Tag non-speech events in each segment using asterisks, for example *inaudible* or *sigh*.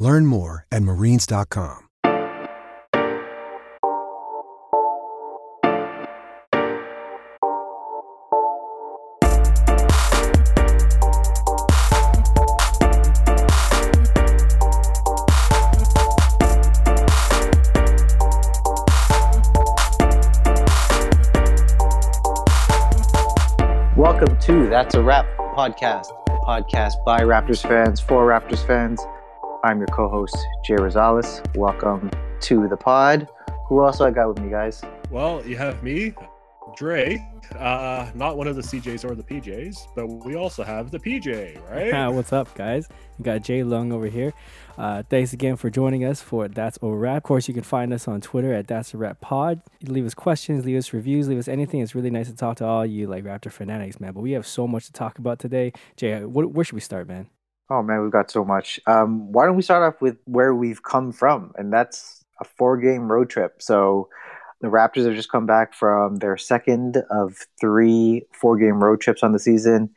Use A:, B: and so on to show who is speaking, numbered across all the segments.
A: Learn more at marines.com.
B: Welcome to That's a Wrap podcast, podcast by Raptors fans for Raptors fans. I'm your co-host Jay Rosales. Welcome to the pod. Who else I got with me, guys?
C: Well, you have me, Dre, uh, not one of the CJs or the PJs, but we also have the PJ, right? *laughs*
D: What's up, guys? You got Jay Lung over here. Uh, thanks again for joining us for That's a Rap. Of course, you can find us on Twitter at That's a Rap Pod. Leave us questions, leave us reviews, leave us anything. It's really nice to talk to all you like Raptor fanatics, man. But we have so much to talk about today. Jay, what, where should we start, man?
B: Oh man, we've got so much. Um, why don't we start off with where we've come from, and that's a four-game road trip. So the Raptors have just come back from their second of three four-game road trips on the season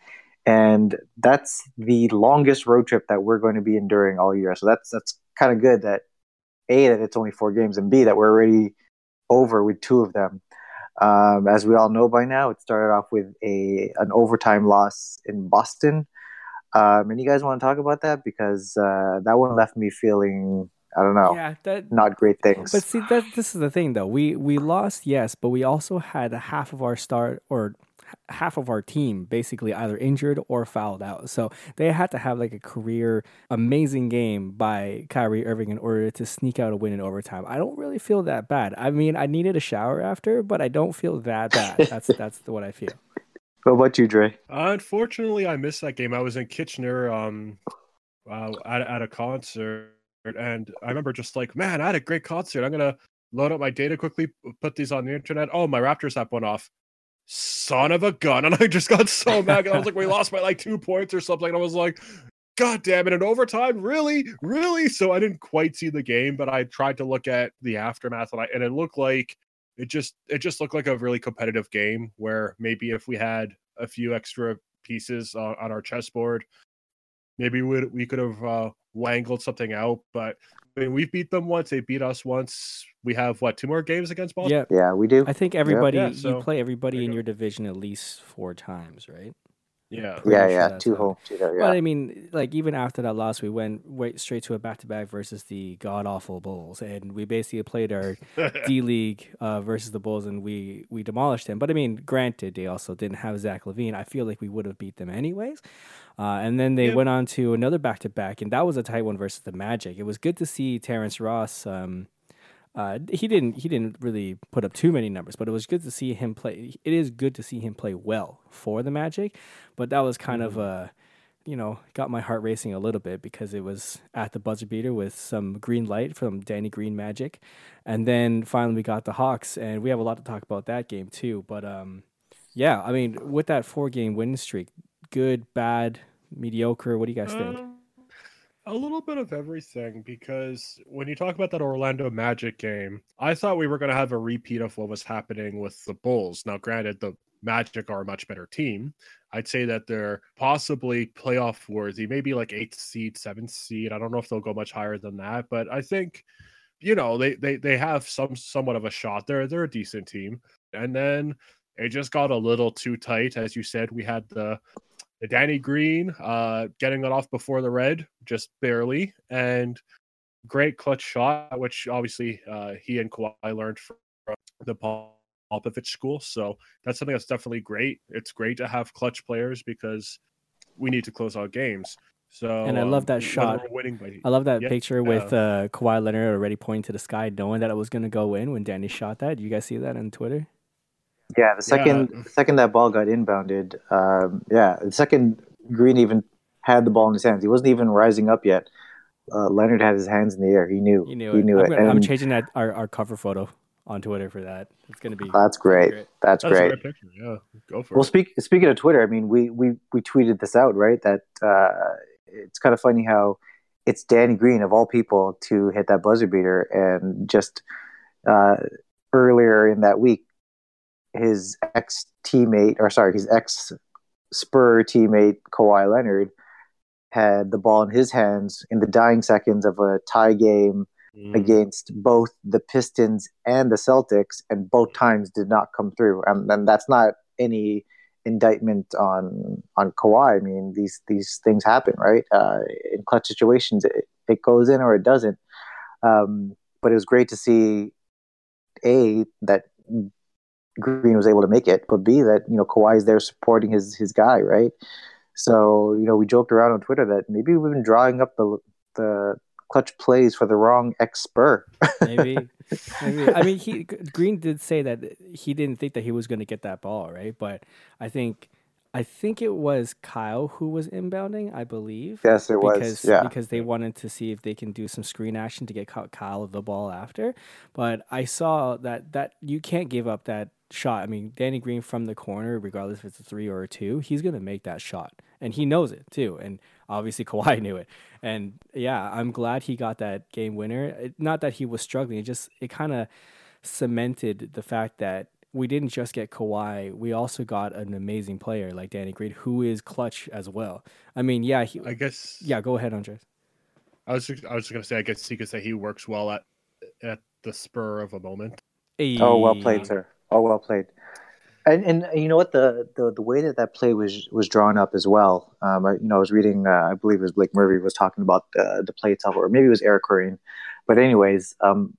B: and that's the longest road trip that we're going to be enduring all year. So that's that's kind of good that a that it's only four games, and b that we're already over with two of them. Um, as we all know by now, it started off with a an overtime loss in Boston. Um, and you guys want to talk about that because uh, that one left me feeling I don't know.
D: Yeah, that
B: not great things.
D: But see, that this is the thing though. We we lost, yes, but we also had half of our start or half of our team basically either injured or fouled out. So they had to have like a career amazing game by Kyrie Irving in order to sneak out a win in overtime. I don't really feel that bad. I mean, I needed a shower after, but I don't feel that bad. *laughs* That's that's what I feel.
B: What about you, Dre?
C: unfortunately, I missed that game. I was in Kitchener um, uh, at, at a concert, and I remember just like, man, I had a great concert. I'm gonna load up my data quickly, put these on the internet. Oh, my Raptors app went off son of a gun. *laughs* And I just got so mad. I was like, we lost by like two points or something. And I was like, God damn it, in overtime? Really? Really? So I didn't quite see the game, but I tried to look at the aftermath and, I, and it looked like it just it just looked like a really competitive game where maybe if we had a few extra pieces uh, on our chessboard, maybe we we could have uh, wangled something out. But I mean, we've beat them once; they beat us once we have what two more games against Boston?
D: Yeah,
B: yeah, we do.
D: I think everybody
C: Yeah, so-
D: you play everybody
C: you
D: in
C: go.
D: your division at least four times, right?
C: Yeah.
D: pretty
B: yeah,
D: sure
B: yeah, two
D: how-
B: home, two there.
D: But
B: Yeah,
D: I mean, like even after that loss, we went wait straight to a back to back versus the god awful Bulls, and we basically played our *laughs* D League uh, versus the Bulls, and we we demolished them. But I mean, granted, they also didn't have Zach LaVine. I feel like we would have beat them anyways. Uh, and then they
C: Yeah.
D: went on to another back to back, and that was a tight one versus the Magic. It was good to see Terrence Ross. Um, uh, he didn't he didn't really put up too many numbers, but it was good to see him play. It is good to see him play well for the Magic, but that was kind of uh, you know, got my heart racing a little bit because it was at the buzzer beater with some green light from Danny Green Magic, and then finally we got the Hawks, and we have a lot to talk about that game too. But um, yeah, I mean, with that four game winning streak, good, bad, mediocre. What do you guys think?
C: A little bit of everything because when you talk about that Orlando Magic game, I thought we were going to have a repeat of what was happening with the Bulls. Now, granted, the Magic are a much better team. I'd say that they're possibly playoff worthy, maybe like eighth seed, seventh seed. I don't know if they'll go much higher than that, but I think, you know, they they they have some somewhat of a shot. They're they're a decent team. And then it just got a little too tight, as you said. We had the Danny Green uh, getting it off before the red, just barely, and great clutch shot, which obviously uh, he and Kawhi learned from the Paul Popovich school. So that's something that's definitely great. It's great to have clutch players because we need to close out games. So
D: And I love that
C: whether
D: shot.
C: by
D: I love that
C: Yeah,
D: picture with uh, Kawhi Leonard already pointing to the sky, knowing that it was going to go in when Danny shot that. You guys see that on Twitter?
B: Yeah. The second, the second that ball got inbounded, um, yeah, the second Green even had the ball in his hands. He wasn't even rising up yet. uh, Leonard had his hands in the air. He knew.
D: He knew
B: he
D: it.
B: knew
D: I'm,
B: it.
D: gonna- I'm changing that our, our cover photo on Twitter for that. It's gonna be
B: that's great.
D: great.
B: That's,
C: That's a
B: great.
C: great picture. Yeah, go for
B: Well,
C: it.
B: speak, speaking of Twitter, I mean, we, we, we tweeted this out, right? That uh, it's kind of funny how it's Danny Green, of all people, to hit that buzzer beater. And just uh, earlier in that week, his ex teammate, or sorry, his ex Spur teammate, Kawhi Leonard, had the ball in his hands in the dying seconds of a tie game
C: Mm.
B: against both the Pistons and the Celtics, and both times did not come through. Um, and that's not any indictment on on Kawhi. I mean, these these things happen, right? Uh, in clutch situations, it, it goes in or it doesn't. Um, but it was great to see a that Green was able to make it, but b that you know Kawhi is there supporting his his guy, right? So you know we joked around on Twitter that maybe we've been drawing up the the clutch plays for the wrong ex Spur. *laughs*
D: maybe. maybe. I mean, he Green did say that he didn't think that he was going to get that ball, right? But I think, I think it was Kyle who was inbounding. I believe.
B: yes, it was.
D: because
B: yeah,
D: because they wanted to see if they can do some screen action to get Ky- Kyle the ball after. But I saw that that you can't give up that shot. I mean, Danny Green from the corner, regardless if it's a three or a two, he's gonna make that shot, and he knows it too. And obviously *laughs* Kawhi knew it. And yeah, I'm glad he got that game winner. It, not that he was struggling, it just it kind of cemented the fact that we didn't just get Kawhi, we also got an amazing player like Danny Green, who is clutch as well. I mean, yeah, he,
C: I guess.
D: yeah, go ahead, Andres.
C: I was. just- I was just gonna say. I guess you could say he works well at at the spur of a moment.
B: Oh, well played, sir. Oh, well played. And and you know what the, the the way that that play was was drawn up as well. Um, I, you know, I was reading. Uh, I believe it was Blake Murphy was talking about the the play itself, or maybe it was Eric Koreen. But anyways, um,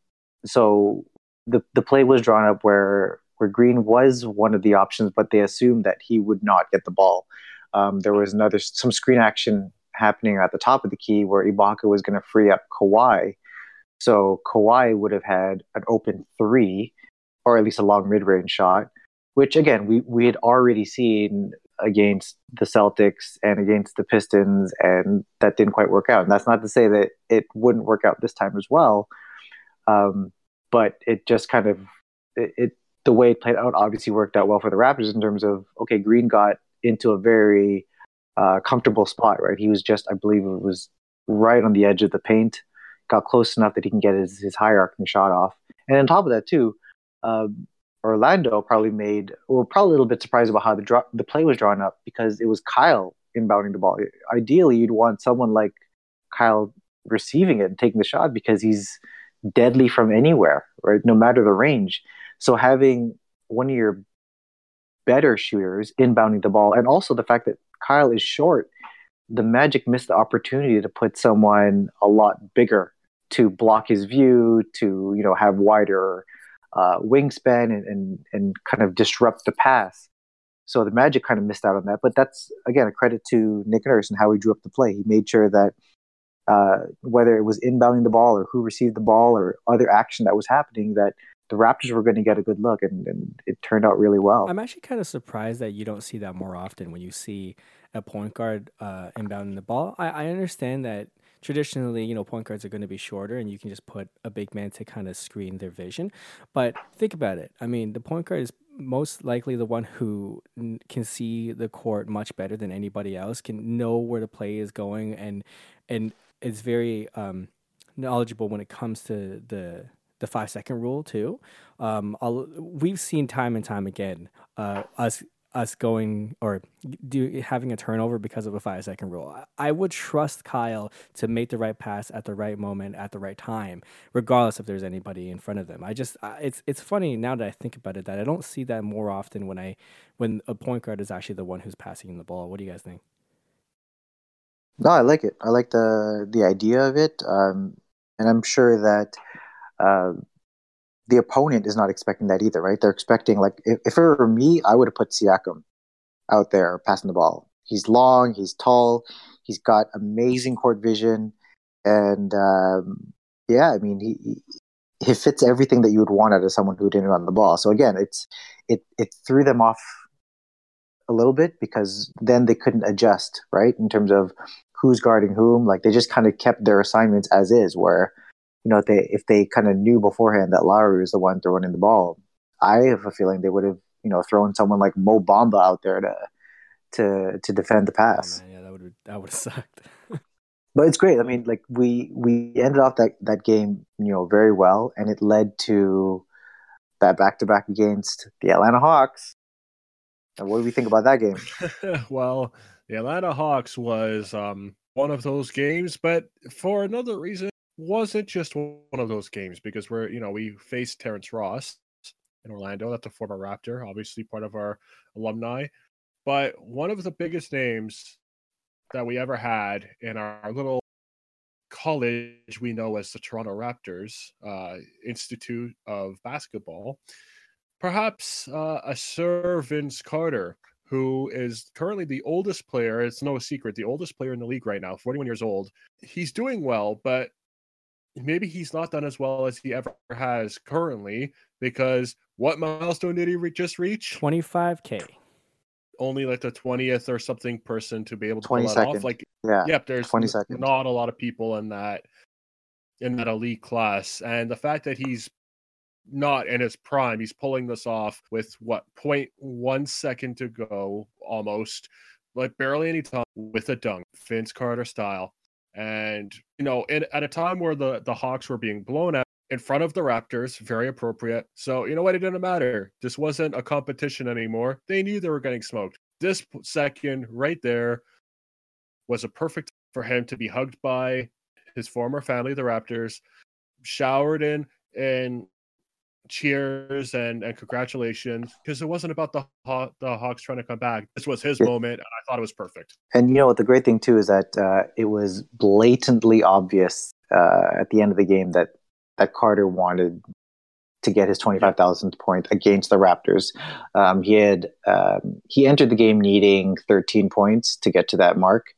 B: so the the play was drawn up where where Green was one of the options, but they assumed that he would not get the ball. Um, there was another some screen action happening at the top of the key where Ibaka was going to free up Kawhi. So Kawhi would have had an open three, or at least a long mid range shot, which again we we had already seen against the Celtics and against the Pistons, and that didn't quite work out. And that's not to say that it wouldn't work out this time as well, um, but it just kind of it, it the way it played out obviously worked out well for the Raptors in terms of okay, Green got into a very uh, comfortable spot, right? He was just, I believe, it was right on the edge of the paint, got close enough that he can get his his high arcing shot off, and on top of that too. Um, Orlando probably made, or probably a little bit surprised about how the the play was drawn up because it was Kyle inbounding the ball. Ideally, you'd want someone like Kyle receiving it and taking the shot because he's deadly from anywhere, right? No matter the range. So having one of your better shooters inbounding the ball, and also the fact that Kyle is short, the Magic missed the opportunity to put someone a lot bigger to block his view, to you know have wider uh, wingspan and, and and kind of disrupt the pass. So the Magic kind of missed out on that. But that's again a credit to Nick Nurse and how he drew up the play. He made sure that uh, whether it was inbounding the ball or who received the ball or other action that was happening, that the Raptors were going to get a good look, and, and it turned out really well.
D: I'm actually kind of surprised that you don't see that more often when you see a point guard uh, inbounding the ball. I, I understand that traditionally, you know, point guards are going to be shorter and you can just put a big man to kind of screen their vision. But think about it. I mean, the point guard is most likely the one who can see the court much better than anybody else, can know where the play is going, and and is very um, knowledgeable when it comes to the the five second rule too. Um, we've seen time and time again uh, us us going or do having a turnover because of a five second rule. I- would trust Kyle to make the right pass at the right moment at the right time, regardless if there's anybody in front of them. I just it's it's funny now that I think about it that I don't see that more often when I when a point guard is actually the one who's passing the ball. What do you guys think?
B: No, I like it. I like the the idea of it, um, and I'm sure that uh, the opponent is not expecting that either, right? They're expecting like if, if it were me, I would have put Siakam out there passing the ball. He's long, he's tall, he's got amazing court vision, and um, yeah, I mean he he- fits everything that you would want out of someone who didn't run the ball. So again, it's it it threw them off a little bit because then they couldn't adjust, right, in terms of who's guarding whom. Like they just kind of kept their assignments as is. Where you know if they if they kind of knew beforehand that Lowry was the one throwing in the ball, I have a feeling they would have you know thrown someone like Mo Bamba out there to to to defend the
D: Oh,
B: pass.
D: man, yeah, that would that would have *laughs* sucked.
B: but it's great. I mean, like we we ended off that that game, you know, very well, and it led to that back to back against the Atlanta Hawks. And what do we think about that game? *laughs*
C: well, the Atlanta Hawks was um, one of those games, but for another reason, wasn't just one of those games because we're you know we faced Terrence Ross in Orlando. That's a former Raptor, obviously part of our alumni, but one of the biggest names that we ever had in our little college we know as the Toronto Raptors uh, Institute of Basketball. Perhaps uh, a Sir Vince Carter, who is currently the oldest player. It's no secret, the oldest player in the league right now, 41 years old. He's doing well, but maybe he's not done as well as he ever has currently because what milestone did he re- just reach?
D: Twenty five k.
C: Only like the 20th or something person to be able to pull that off. Like,
B: Yeah,
C: yep, there's
B: 20
C: seconds. not a lot of people in that in that elite class, and the fact that he's not in his prime, he's pulling this off with what 0.1 second to go, almost like barely any time with a dunk, Vince Carter style, and you know, in, at a time where the the Hawks were being blown out in front of the Raptors, very appropriate. So you know what? It didn't matter. This wasn't a competition anymore. They knew they were getting smoked. This second right there was a perfect for him to be hugged by his former family, the Raptors, showered in and cheers and and congratulations because it wasn't about the Haw- the Hawks trying to come back. This was his moment, and I thought it was perfect.
B: And you know what? The great thing too is that uh, it was blatantly obvious uh, at the end of the game that that Carter wanted to get his twenty five thousandth point against the Raptors. Um, he had um, he entered the game needing thirteen points to get to that mark,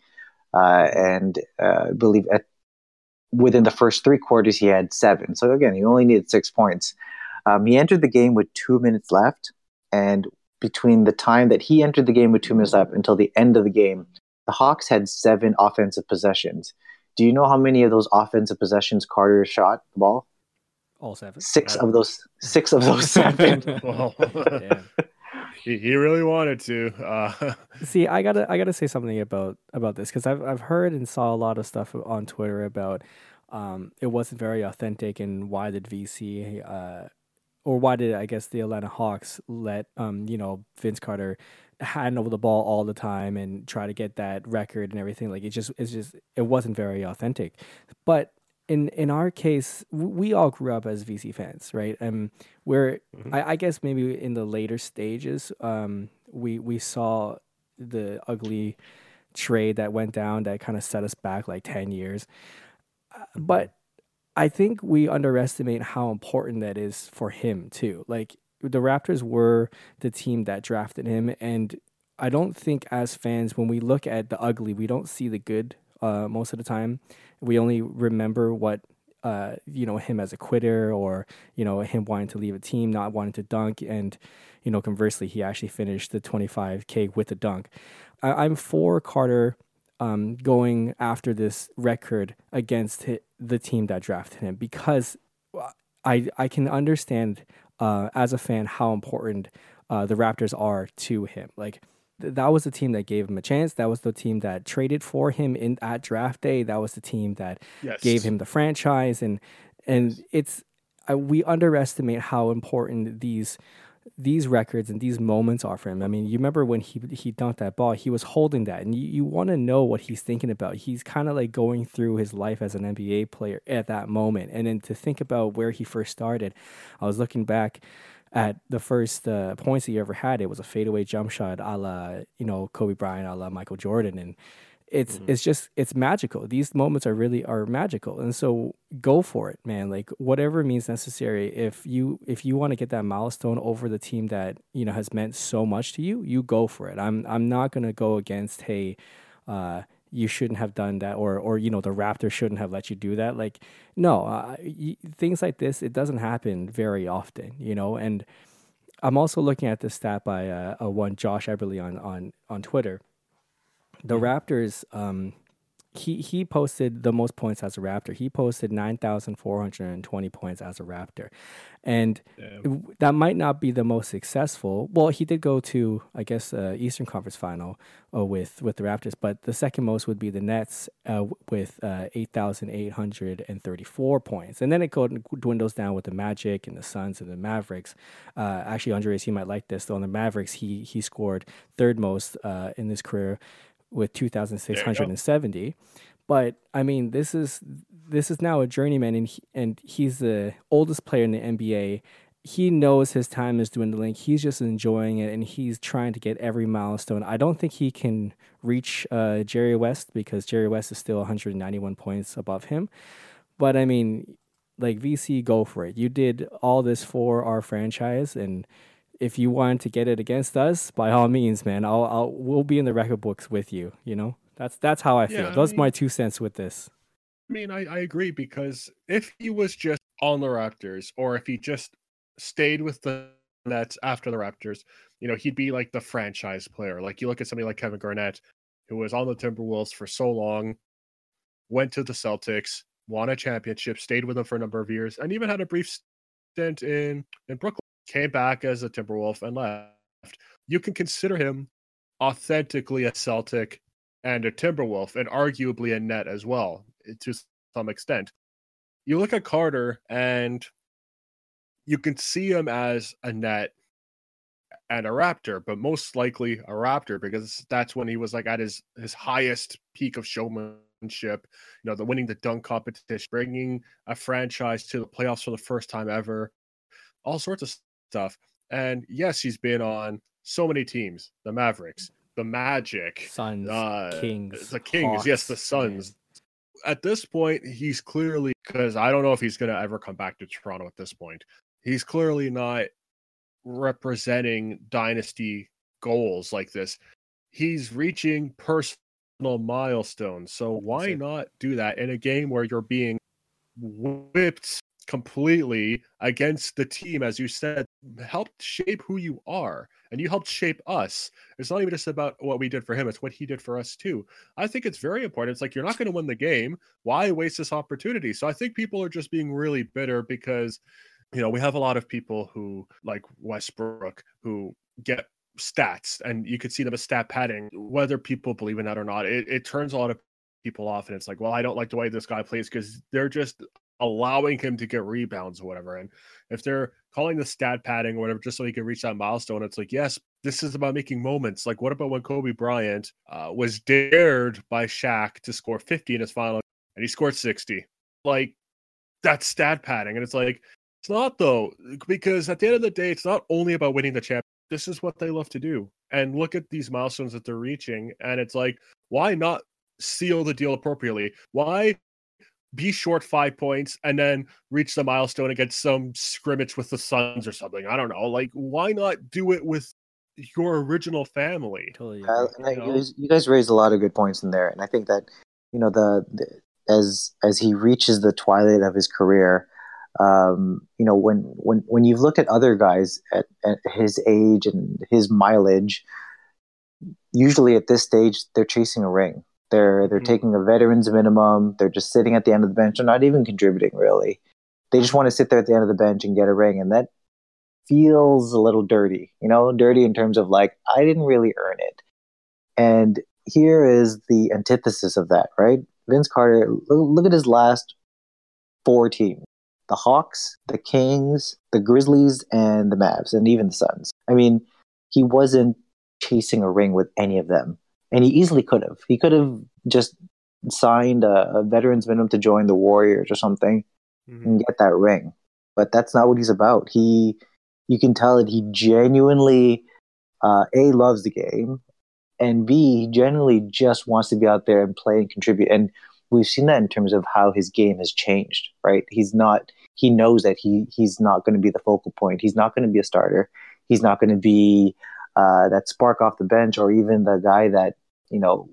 B: uh, and uh, I believe at within the first three quarters he had seven. So again, he only needed six points. Um, he entered the game with two minutes left, and between the time that he entered the game with two minutes left until the end of the game, the Hawks had seven offensive possessions. Do you know how many of those offensive possessions Carter shot the ball?
D: All seven.
B: Six of those. Six of those *laughs* seven. *laughs*
C: well, *laughs* he, he really wanted to. Uh,
D: See, I gotta I gotta say something about about this because I've I've heard and saw a lot of stuff on Twitter about um, it wasn't very authentic and why did VC uh, or why did I guess the Atlanta Hawks let um, you know Vince Carter hand over the ball all the time and try to get that record and everything like it just it's just it wasn't very authentic, but in in our case we all grew up as VC fans right and we're
C: Mhm.
D: I, I guess maybe in the later stages um, we we saw the ugly trade that went down that kind of set us back like 10 years. Uh, But I think we underestimate how important that is for him too. Like the Raptors were the team that drafted him and I don't think as fans when we look at the ugly, we don't see the good uh, most of the time. We only remember what uh, you know him as a quitter or you know him wanting to leave a team, not wanting to dunk, and you know conversely he actually finished the 25k with a dunk. I, I'm for Carter um, going after this record against hi- the team that drafted him because I I can understand uh, as a fan how important uh, the Raptors are to him. Like th- that was the team that gave him a chance. That was the team that traded for him in at draft day. That was the team that
C: yes.
D: gave him the franchise and and it's uh, we underestimate how important these these records and these moments are for him. I mean, you remember when he he dunked that ball, he was holding that, and you, you want to know what he's thinking about. He's kind of like going through his life as an NBA player at that moment, and then to think about where he first started. I was looking back at the first uh, points he ever had. It was a fadeaway jump shot, a la you know Kobe Bryant, a la Michael Jordan, and it's it's just it's magical. These moments are really are magical, and so go for it, man. Like whatever means necessary. If you if you want to get that milestone over the team that you know has meant so much to you, you go for it. I'm I'm not gonna go against hey. Uh, you shouldn't have done that or or you know the raptors shouldn't have let you do that like no uh, y- things like this it doesn't happen very often you know and i'm also looking at this stat by uh, uh one josh eberley on on on twitter the raptors um he he posted the most points as a Raptor. He posted nine thousand four hundred and twenty points as a Raptor, and that might not be the most successful. Well, he did go to I guess uh, Eastern Conference Final uh, with with the Raptors, but the second most would be the Nets uh, with uh, eight thousand eight hundred and thirty four points, and then it dwindles down with the Magic and the Suns and the Mavericks. Uh, actually, Andreas, he might like this though. On the Mavericks, he he scored third most uh, in his career with two thousand six hundred and seventy. But I mean, this is this is now a journeyman, and he, and he's the oldest player in the NBA. He knows his time is dwindling. He's just enjoying it, and he's trying to get every milestone. I don't think he can reach uh, Jerry West because Jerry West is still 191 points above him. But I mean, like VC, go for it. You did all this for our franchise, and if you want to get it against us, by all means, man, I'll, I'll we'll be in the record books with you. You know, that's that's how I feel.
C: Yeah, I
D: Those
C: mean-
D: my two cents with this.
C: I mean, I, I agree because if he was just on the Raptors or if he just stayed with the Nets after the Raptors, you know, he'd be like the franchise player. Like you look at somebody like Kevin Garnett, who was on the Timberwolves for so long, went to the Celtics, won a championship, stayed with them for a number of years, and even had a brief stint in in Brooklyn. Came back as a Timberwolf and left. You can consider him authentically a Celtic and a Timberwolf, and arguably a net as well eh, to some extent. You look at Carter, and you can see him as a net and a Raptor, but most likely a Raptor because that's when he was like at his his highest peak of showmanship. You know, the winning the dunk competition, bringing a franchise to the playoffs for the first time ever, all sorts of stuff. And yes, he's been on so many teams: the Mavericks, the Magic,
D: Suns,
C: uh,
D: Kings,
C: the Kings, yes, the
D: Hawks, man.
C: Suns. At this point, he's clearly because I don't know if he's going to ever come back to Toronto. At this point, he's clearly not representing dynasty goals like this. He's reaching personal milestones. So why not do that in a game where you're being whipped completely against the team, as you said, helped shape who you are, and you helped shape us. It's not even just about what we did for him; it's what he did for us too. I think it's very important. It's like you're not going to win the game. Why waste this opportunity? So I think people are just being really bitter because, you know, we have a lot of people who like Westbrook who get stats, and you could see them as stat padding. Whether people believe in that or not, it, it turns a lot of people off, and it's like, well, I don't like the way this guy plays because they're just allowing him to get rebounds or whatever. And if they're calling the stat padding or whatever, just so he can reach that milestone, it's like, yes, this is about making moments. Like, what about when Kobe Bryant uh, was dared by Shaq to score 50 in his final and he scored 60? Like, that's stat padding. And it's like, it's not though, because at the end of the day, it's not only about winning the champ. This is what they love to do. And look at these milestones that they're reaching. And it's like, why not seal the deal appropriately? Why be short five points and then reach the milestone against some scrimmage with the Suns or something? I don't know. Like, why not do it with your original family?
D: Totally.
B: Uh, and
C: you
B: you,
C: know?
B: guys, you guys raised a lot of good points in there, and I think that you know the, the as as he reaches the twilight of his career, um, you know when when when you've looked at other guys at, at his age and his mileage, usually at this stage they're chasing a ring. They're they're
C: Mhm.
B: taking a veterans minimum. They're just sitting at the end of the bench. They're not even contributing really. They just want to sit there at the end of the bench and get a ring, and that feels a little dirty. You know, dirty in terms of like I didn't really earn it. And here is the antithesis of that, right? Vince Carter, look, look at his last four teams the Hawks, the Kings, the Grizzlies, and the Mavs, and even the Suns. I mean, he wasn't chasing a ring with any of them. And he easily could have. He could have just signed a, a veterans minimum to join the Warriors or something
C: Mhm.
B: and get that ring. But that's not what he's about. He, you can tell that he genuinely, uh, a loves the game, and b he genuinely just wants to be out there and play and contribute. And we've seen that in terms of how his game has changed. Right? He's not. He knows that he he's not going to be the focal point. He's not going to be a starter. He's not going to be uh, that spark off the bench or even the guy that you know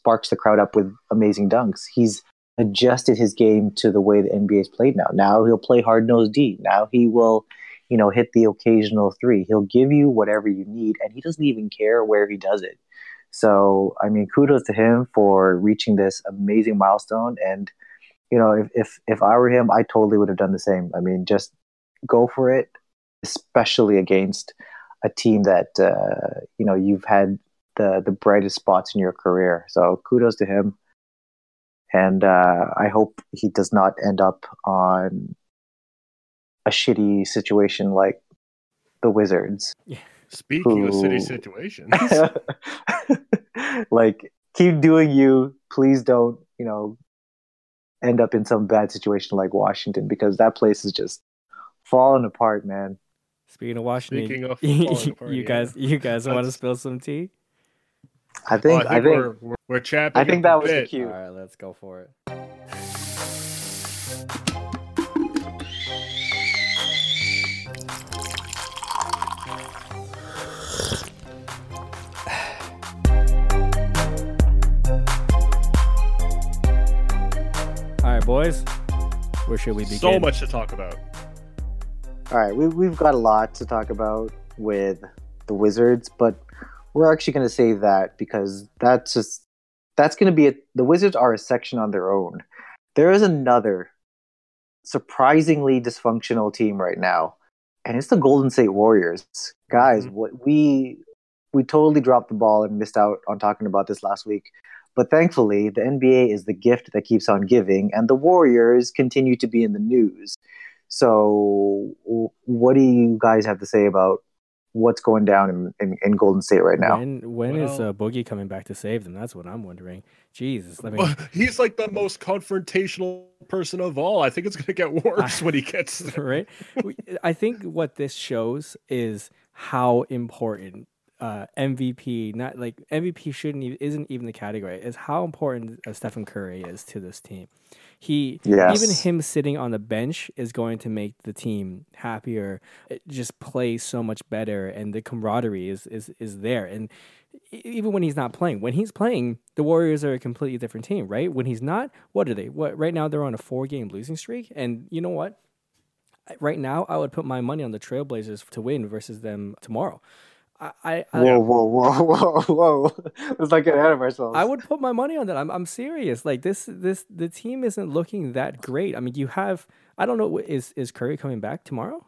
B: sparks the crowd up with amazing dunks. He's adjusted his game to the way the NBA is played now. Now he'll play hard nosed D. Now he will, you know, hit the occasional three. He'll give you whatever you need, and he doesn't even care where he does it. So, I mean, kudos to him for reaching this amazing milestone. And, you know, if, if, if I were him, I totally would have done the same. I mean, just go for it, especially against a team that, uh, you know, you've had the, the brightest spots in your career. So kudos to him. And uh, I hope he does not end up on a shitty situation like the Wizards.
D: Yeah.
C: Speaking of city situations, *laughs*
B: like keep doing you please don't you know end up in some bad situation like washington because that place is just falling apart man
D: Speaking of Washington,
C: Speaking of *laughs*
D: you,
C: falling yeah.
D: guys, you guys want to spill some tea?
B: i
C: Oh,
B: think
C: I think,
B: i think
C: we're, we're we're champing.
B: i think that
C: the
B: was the cue
D: All right, let's go for it. All right, boys. Where should we begin?
C: So much to talk about.
B: All right we, we've got a lot to talk about with the wizards but we're actually going to save that because that's just that's going to be a, the wizards are a section on their own. There is another surprisingly dysfunctional team right now and it's the golden state warriors. Guys
C: Mhm.
B: what we we totally dropped the ball and missed out on talking about this last week but thankfully the nba is the gift that keeps on giving and the warriors continue to be in the news so what do you guys have to say about what's going down in, in, in golden state right now
D: When when is
C: Well-
D: uh, Boogie coming back to save them? That's what I'm wondering. Jesus, let me.
C: He's like the most confrontational person of all. I think it's gonna get worse when he *laughs* gets there.
D: right? I think what this shows is how important uh, MVP, not like MVP shouldn't even, isn't even the category, is how important uh, Stephen Curry is to this team. He
B: Yes.
D: even him sitting on the bench is going to make the team happier. It just plays so much better, and the camaraderie is is is there. And even when he's not playing, when he's playing, the Warriors are a completely different team, right? When he's not, what are they? What right now they're on a four game losing streak, and you know what? Right now, I would put my money on the Trailblazers to win versus them tomorrow. I, I, I
B: whoa whoa whoa *laughs* whoa whoa let's not get ahead of ourselves
D: I would put my money on that. I'm I'm serious. Like this this the team isn't looking that great. I mean, you have I don't know is is Curry coming back tomorrow?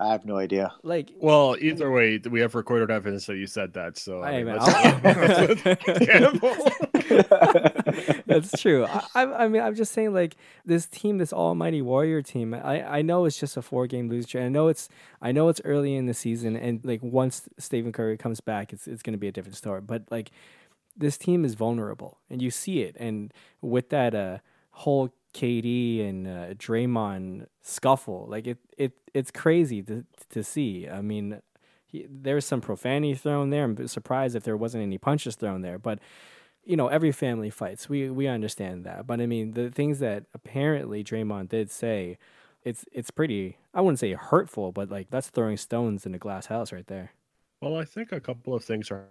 B: I have no idea
D: Like
C: Well, either way, we have recorded evidence that you said that. So I
D: Hey,
C: mean,
D: man,
C: let's-
D: I'll- *laughs*
C: let's gamble. *laughs* *laughs*
D: That's true. I, I I mean I'm just saying like this team, this almighty warrior team. I, I know it's just a four game losing streak. I know it's I know it's early in the season and like once Stephen Curry comes back, it's it's gonna be a different story. But like this team is vulnerable and you see it. And with that uh whole KD and uh, Draymond scuffle, like it it it's crazy to to see. I mean. He, there's some profanity thrown there. I'm surprised if there wasn't any punches thrown there, but you know, every family fights. We we understand that. But I mean, the things that apparently Draymond did say, it's it's pretty I wouldn't say hurtful, but like that's throwing stones in a glass house right there.
C: Well, I think a couple of things are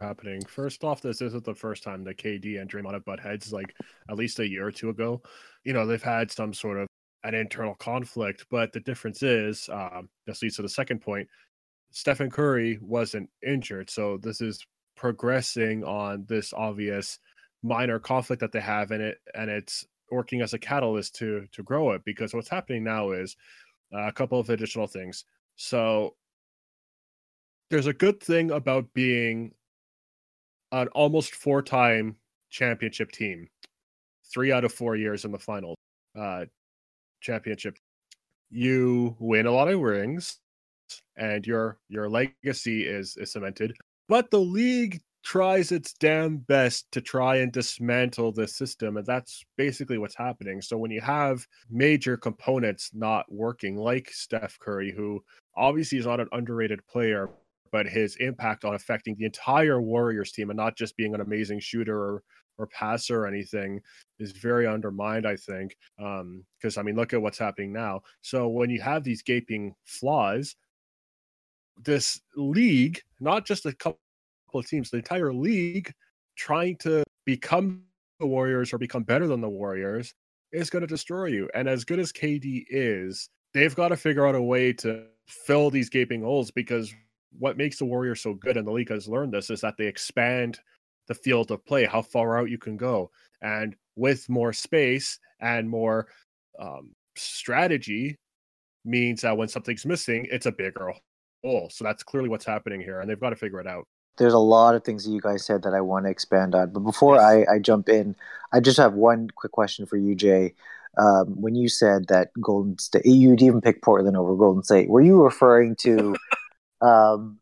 C: happening. First off, this isn't the first time that KD and Draymond have butt heads. Like at least a year or two ago, you know, they've had some sort of an internal conflict. But the difference is, um, this leads to the second point. Stephen Curry wasn't injured, so this is progressing on this obvious minor conflict that they have in it, and it's working as a catalyst to to grow it. Because what's happening now is uh, a couple of additional things. So there's a good thing about being an almost four-time championship team, three out of four years in the final uh, championship. You win a lot of rings, and your your legacy is is cemented. But the league tries its damn best to try and dismantle the system, and that's basically what's happening. So when you have major components not working, like Steph Curry, who obviously is not an underrated player, but his impact on affecting the entire Warriors team and not just being an amazing shooter or, or passer or anything is very undermined, I think. Um, because, I mean, look at what's happening now. So when you have these gaping flaws, this league, not just a couple of teams, the entire league trying to become the Warriors or become better than the Warriors is going to destroy you. And as good as KD is, they've got to figure out a way to fill these gaping holes because what makes the Warriors so good, and the league has learned this, is that they expand the field of play, how far out you can go. And with more space and more um, strategy, means that when something's missing, it's a bigger hole. So that's clearly what's happening here, and they've got to figure it out.
B: There's a lot of things that you guys said that I want to expand on, but before yes. I, I jump in, I just have one quick question for you, Jay. Um, when you said that Golden State, you'd even pick Portland over Golden State. Were you referring to, um,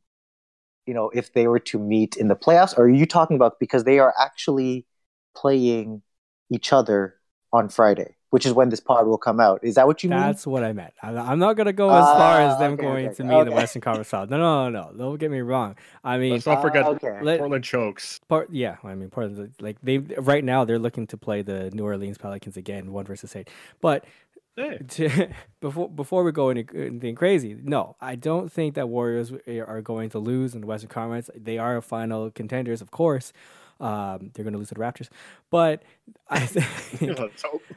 B: you know, if they were to meet in the playoffs, or are you talking about because they are actually playing each other on Friday? which is when this pod will come out. Is that what you
D: That's
B: mean?
D: That's what I meant. I'm not gonna go as uh, far as them okay, going
B: okay,
D: to meet okay. in the Western Conference South. No, no, no, no. Don't get me wrong. I mean,
C: let's not forget uh, let, Portland chokes.
D: Part, yeah, I mean, Portland. Like they right now, they're looking to play the New Orleans Pelicans again, one versus eight. But hey. *laughs* before before we go into anything crazy, no, I don't think that Warriors are going to lose in the Western Conference. They are final contenders, of course. Um, they're going to lose to the Raptors, but I think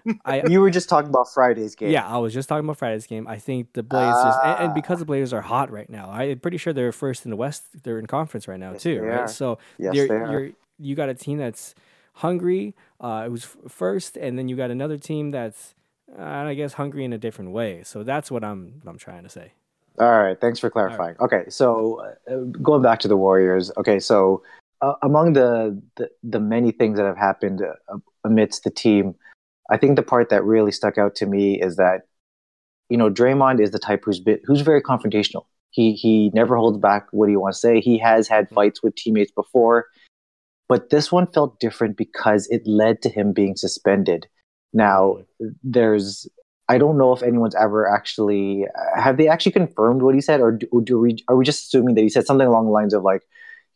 D: *laughs* *laughs*
B: I, you were just talking about Friday's game.
D: Yeah, I was just talking about Friday's game. I think the Blazers, ah. and, and, because the Blazers are hot right now, I'm pretty sure they're first in the West. They're in conference right now
B: yes,
D: too, right?
B: Are.
D: So
B: yes, you're,
D: you're, you got a team that's hungry. Uh, it was first, and then you got another team that's, uh, I guess, hungry in a different way. So that's what I'm I'm trying to say.
B: All right, thanks for clarifying. Right. Okay, so uh, going back to the Warriors. Okay, so uh, among the, the, the many things that have happened uh, amidst the team, I think the part that really stuck out to me is that you know Draymond is the type who's bit, who's very confrontational. He he never holds back what he wants to say. He has had mm-hmm. fights with teammates before, but this one felt different because it led to him being suspended. Now there's I don't know if anyone's ever actually uh, have they actually confirmed what he said, or do, do we are we just assuming that he said something along the lines of like,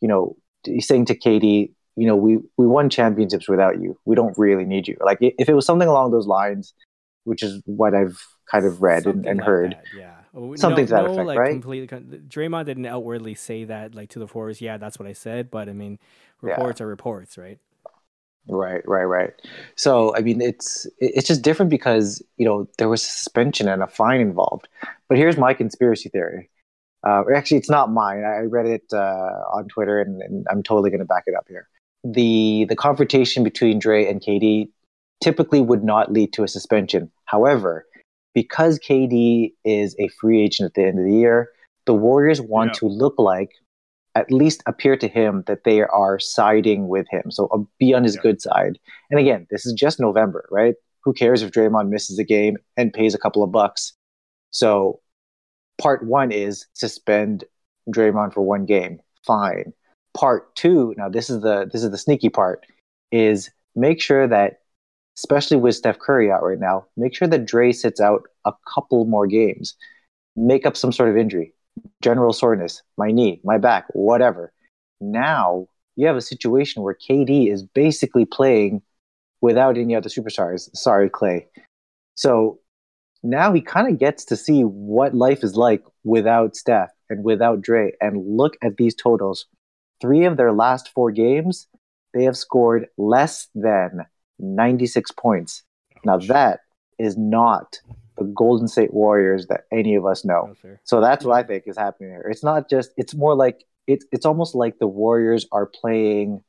B: you know, he's saying to KD, you know, we we won championships without you. We don't really need you. Like if it was something along those lines, which is what I've kind of read and, and
D: like
B: heard.
D: That, yeah.
B: Something no, to that
D: no,
B: effect,
D: like,
B: right?
D: Completely, Draymond didn't outwardly say that, like to the forwards. Yeah, that's what I said. But I mean, reports yeah. are reports, right?
B: Right, right, right. So I mean, it's it's just different because you know there was suspension and a fine involved. But here's my conspiracy theory. Uh, actually, it's not mine. I read it uh, on Twitter, and, and I'm totally going to back it up here. The the confrontation between Dre and KD typically would not lead to a suspension. However, because KD is a free agent at the end of the year, the Warriors want yeah. to look like, at least appear to him that they are siding with him. So uh, be on his yeah. good side. And again, this is just November, right? Who cares if Draymond misses a game and pays a couple of bucks? So part one is suspend Draymond for one game. Fine. Part two, now this is the this is the sneaky part, is make sure that, especially with Steph Curry out right now, make sure that Dre sits out a couple more games. Make up some sort of injury, general soreness, my knee, my back, whatever. Now you have a situation where KD is basically playing without any other superstars. Sorry, Klay. So now he kind of gets to see what life is like without Steph and without Dre. And look at these totals. Three of their last four games, they have scored less than 96 points. Now, that is not the Golden State Warriors that any of us know. so that's what I think is happening here. It's not just, it's more like, it's, it's almost like the Warriors are playing,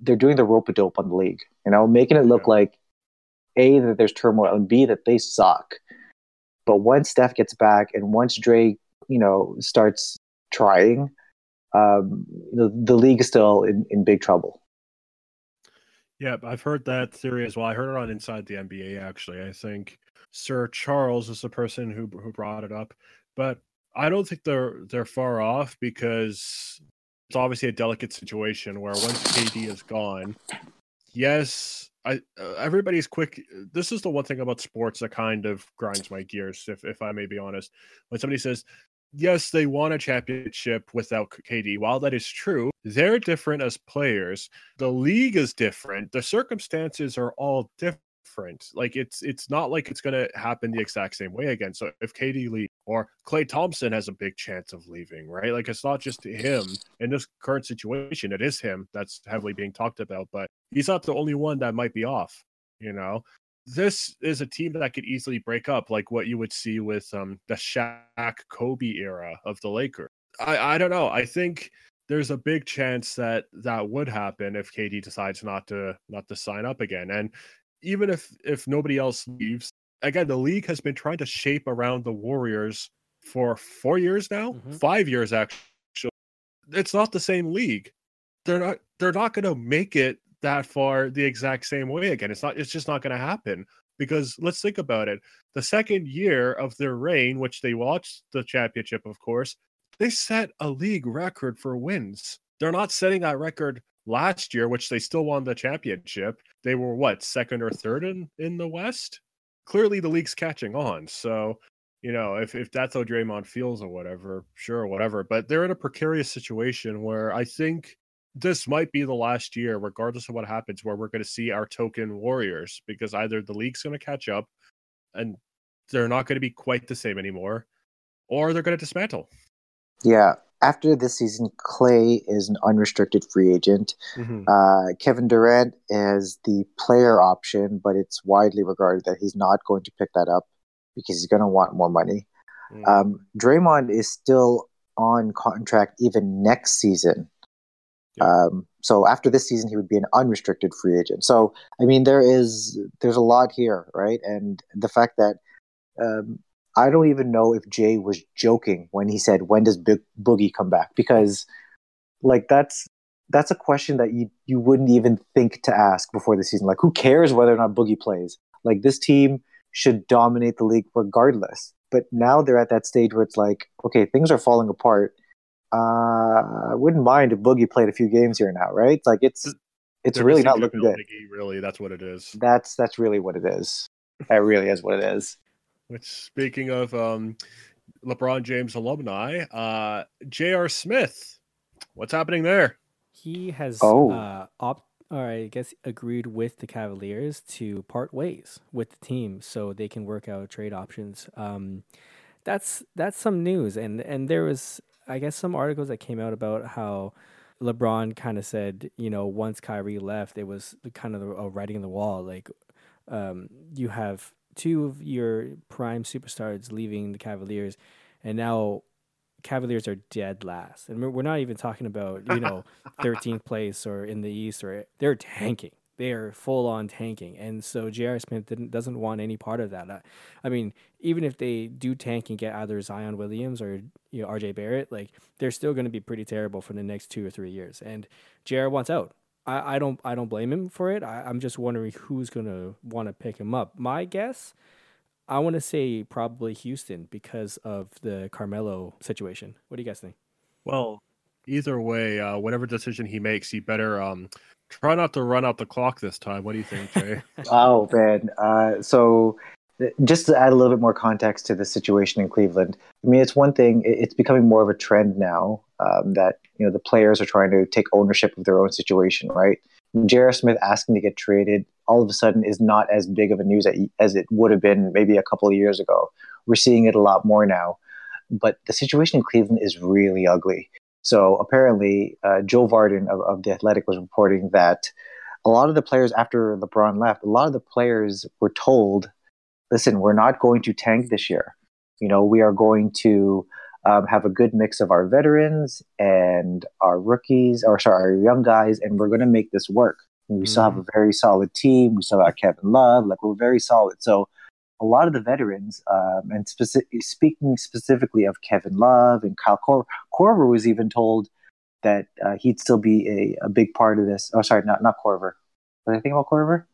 B: they're doing the rope a dope on the league, you know, making it look yeah. like A, that there's turmoil, and B, that they suck. But once Steph gets back and once Dre, you know, starts trying, um, the, the league is still in, in big trouble.
C: Yeah, I've heard that theory as well. I heard it on Inside the NBA, actually. I think Sir Charles is the person who who brought it up, but I don't think they're they're far off because it's obviously a delicate situation where once KD is gone, yes, I uh, everybody's quick. This is the one thing about sports that kind of grinds my gears, if if I may be honest. When somebody says, "Yes, they won a championship without KD," while that is true, they're different as players. The league is different. The circumstances are all different different. Like it's it's not like it's gonna happen the exact same way again. So if KD Lee or Klay Thompson has a big chance of leaving, right? Like it's not just him in this current situation. It is him that's heavily being talked about, but he's not the only one that might be off. You know, this is a team that could easily break up, like what you would see with um the Shaq Kobe era of the Lakers. I I don't know. I think there's a big chance that that would happen if KD decides not to not to sign up again. And even if if nobody else leaves, again, the league has been trying to shape around the Warriors for four years now, mm-hmm. five years actually. It's not the same league. They're not. They're not going to make it that far the exact same way again. It's not. It's just not going to happen because let's think about it. The second year of their reign, which they watched the championship, of course, they set a league record for wins. They're not setting that record last year, which they still won the championship. They were what second or third in in the West. Clearly, the league's catching on. So, you know, if if that's how Draymond feels or whatever, sure, whatever. But they're in a precarious situation where I think this might be the last year, regardless of what happens, where we're going to see our token warriors because either the league's going to catch up and they're not going to be quite the same anymore, or they're going to dismantle.
B: Yeah. After this season, Klay is an unrestricted free agent. Mm-hmm. Uh, Kevin Durant is the player option, but it's widely regarded that he's not going to pick that up because he's going to want more money. Mm-hmm. Um, Draymond is still on contract even next season. Um, so after this season, he would be an unrestricted free agent. So I mean, there is there's a lot here, right? And the fact that um, I don't even know if Jay was joking when he said, "When does Big Boogie come back?" Because like that's that's a question that you you wouldn't even think to ask before the season. Like, who cares whether or not Boogie plays? Like, this team should dominate the league regardless. But now they're at that stage where it's like, okay, things are falling apart uh, I wouldn't mind if Boogie played a few games here and now, right? Like it's it's really not looking good.
C: really, that's what it is.
B: That's that's really what it is. That really is what it is.
C: Which, speaking of um, LeBron James alumni, uh, J.R. Smith, what's happening there?
D: He has oh. uh, opt, or I guess agreed with the Cavaliers to part ways with the team so they can work out trade options. Um, that's that's some news, and and there was I guess some articles that came out about how LeBron kind of said, you know, once Kyrie left, it was kind of a writing on the wall. Like, um, you have two of your prime superstars leaving the Cavaliers, and now Cavaliers are dead last. And we're not even talking about, you know, *laughs* 13th place or in the East, or they're tanking they are full on tanking. And so J.R. Smith didn't, doesn't want any part of that. I, I, mean, even if they do tank and get either Zion Williams or you know RJ Barrett, like they're still going to be pretty terrible for the next two or three years. And J.R. wants out. I, I don't I don't blame him for it. I, I'm just wondering who's going to want to pick him up. My guess, I want to say probably Houston because of the Carmelo situation. What do you guys think?
C: Well, either way, uh, whatever decision he makes, he better um, Try not to run out the clock this time. What do you think, Jay? *laughs*
B: oh man, uh, so just to add a little bit more context to the situation in Cleveland, I mean, it's one thing. It's becoming more of a trend now um, that you know the players are trying to take ownership of their own situation, right? J.R. Smith asking to get traded all of a sudden is not as big of a news as it would have been maybe a couple of years ago. We're seeing it a lot more now, but the situation in Cleveland is really ugly. So apparently, uh, Joe Vardon of, of The Athletic was reporting that a lot of the players after LeBron left, a lot of the players were told, listen, we're not going to tank this year. You know, we are going to um, have a good mix of our veterans and our rookies, or sorry, our young guys, and we're going to make this work. we mm-hmm. still have a mm-hmm. very solid team. We still have Kevin Love. Like, we're very solid. So a lot of the veterans, um, and speci- speaking specifically of Kevin Love and Kyle Cor- Korver, was even told that uh, he'd still be a, a big part of this. Oh, sorry, not not Korver. Did I think about Korver?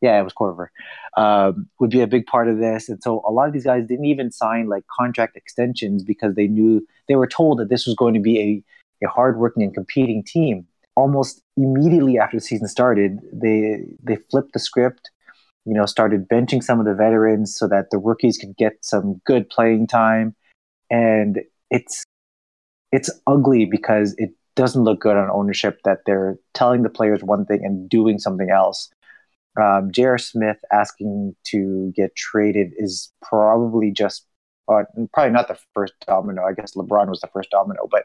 B: Yeah, it was Korver. Um, would be a big part of this, and so a lot of these guys didn't even sign like contract extensions because they knew they were told that this was going to be a, a hardworking and competing team. Almost immediately after the season started, they they flipped the script you know, started benching some of the veterans so that the rookies could get some good playing time. And it's it's ugly because it doesn't look good on ownership that they're telling the players one thing and doing something else. Um, J.R. Smith asking to get traded is probably just uh, probably not the first domino. I guess LeBron was the first domino, but